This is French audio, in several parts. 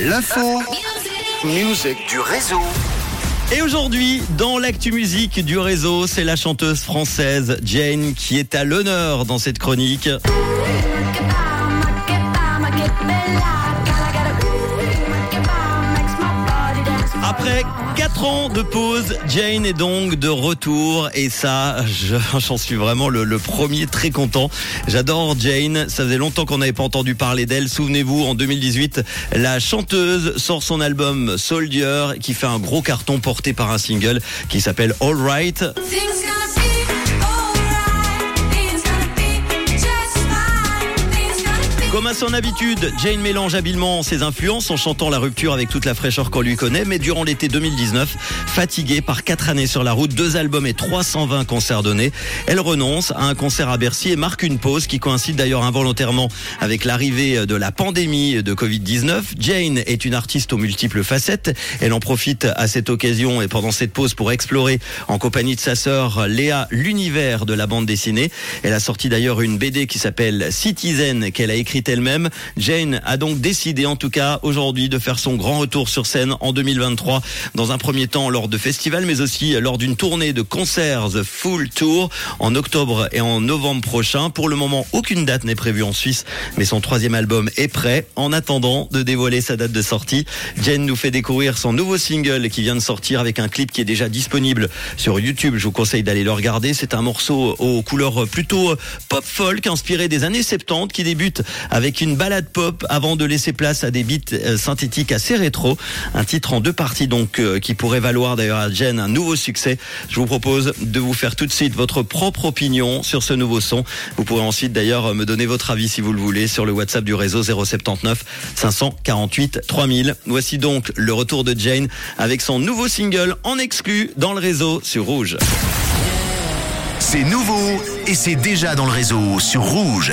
L'info. Musique du réseau. Et aujourd'hui, dans l'actu musique du réseau, c'est la chanteuse française Jane qui est à l'honneur dans cette chronique. Après 4 ans de pause, Jane est donc de retour et ça, je- j'en suis vraiment le, le premier très content. J'adore Jane, ça faisait longtemps qu'on n'avait pas entendu parler d'elle. Souvenez-vous, en 2018, la chanteuse sort son album Soldier qui fait un gros carton porté par un single qui s'appelle All Right. Comme à son habitude, Jane mélange habilement ses influences en chantant la rupture avec toute la fraîcheur qu'on lui connaît, mais durant l'été 2019, fatiguée par quatre années sur la route, deux albums et 320 concerts donnés, elle renonce à un concert à Bercy et marque une pause qui coïncide d'ailleurs involontairement avec l'arrivée de la pandémie de Covid-19. Jane est une artiste aux multiples facettes. Elle en profite à cette occasion et pendant cette pause pour explorer en compagnie de sa sœur Léa l'univers de la bande dessinée. Elle a sorti d'ailleurs une BD qui s'appelle Citizen qu'elle a écrite elle-même. Jane a donc décidé en tout cas aujourd'hui de faire son grand retour sur scène en 2023 dans un premier temps lors de festivals mais aussi lors d'une tournée de concerts The Full Tour en octobre et en novembre prochain. Pour le moment, aucune date n'est prévue en Suisse mais son troisième album est prêt. En attendant de dévoiler sa date de sortie, Jane nous fait découvrir son nouveau single qui vient de sortir avec un clip qui est déjà disponible sur YouTube. Je vous conseille d'aller le regarder. C'est un morceau aux couleurs plutôt pop folk inspiré des années 70 qui débute avec une balade pop avant de laisser place à des beats euh, synthétiques assez rétro. Un titre en deux parties donc euh, qui pourrait valoir d'ailleurs à Jen un nouveau succès. Je vous propose de vous faire tout de suite votre propre opinion sur ce nouveau son. Vous pourrez ensuite d'ailleurs me donner votre avis si vous le voulez sur le WhatsApp du réseau 079 548 3000. Voici donc le retour de Jane avec son nouveau single en exclu dans le réseau sur Rouge. C'est nouveau et c'est déjà dans le réseau sur Rouge.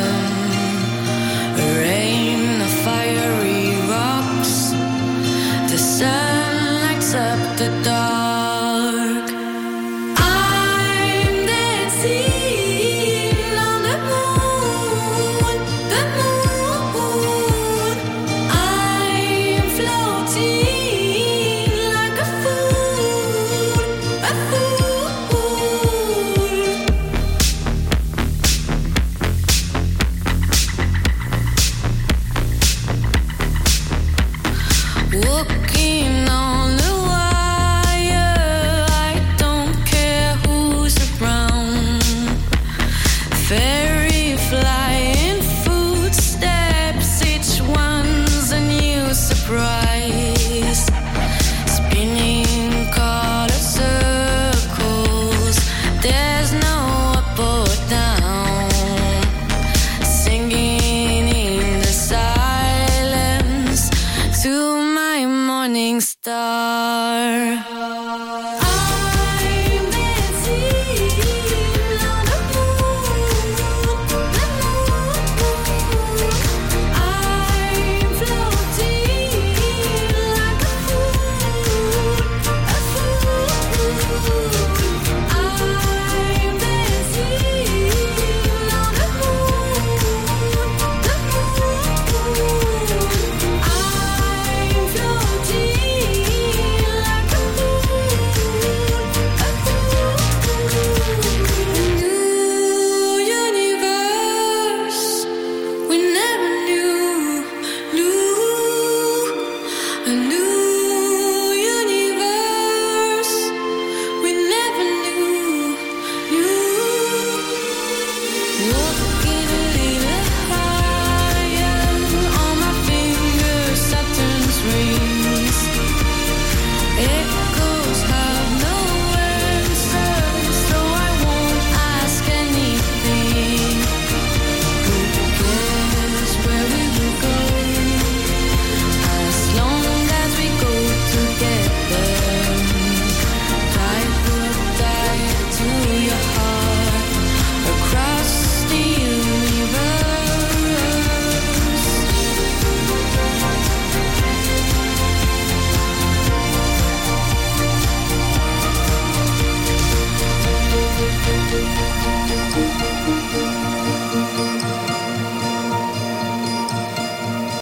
up the dark. her. Yeah.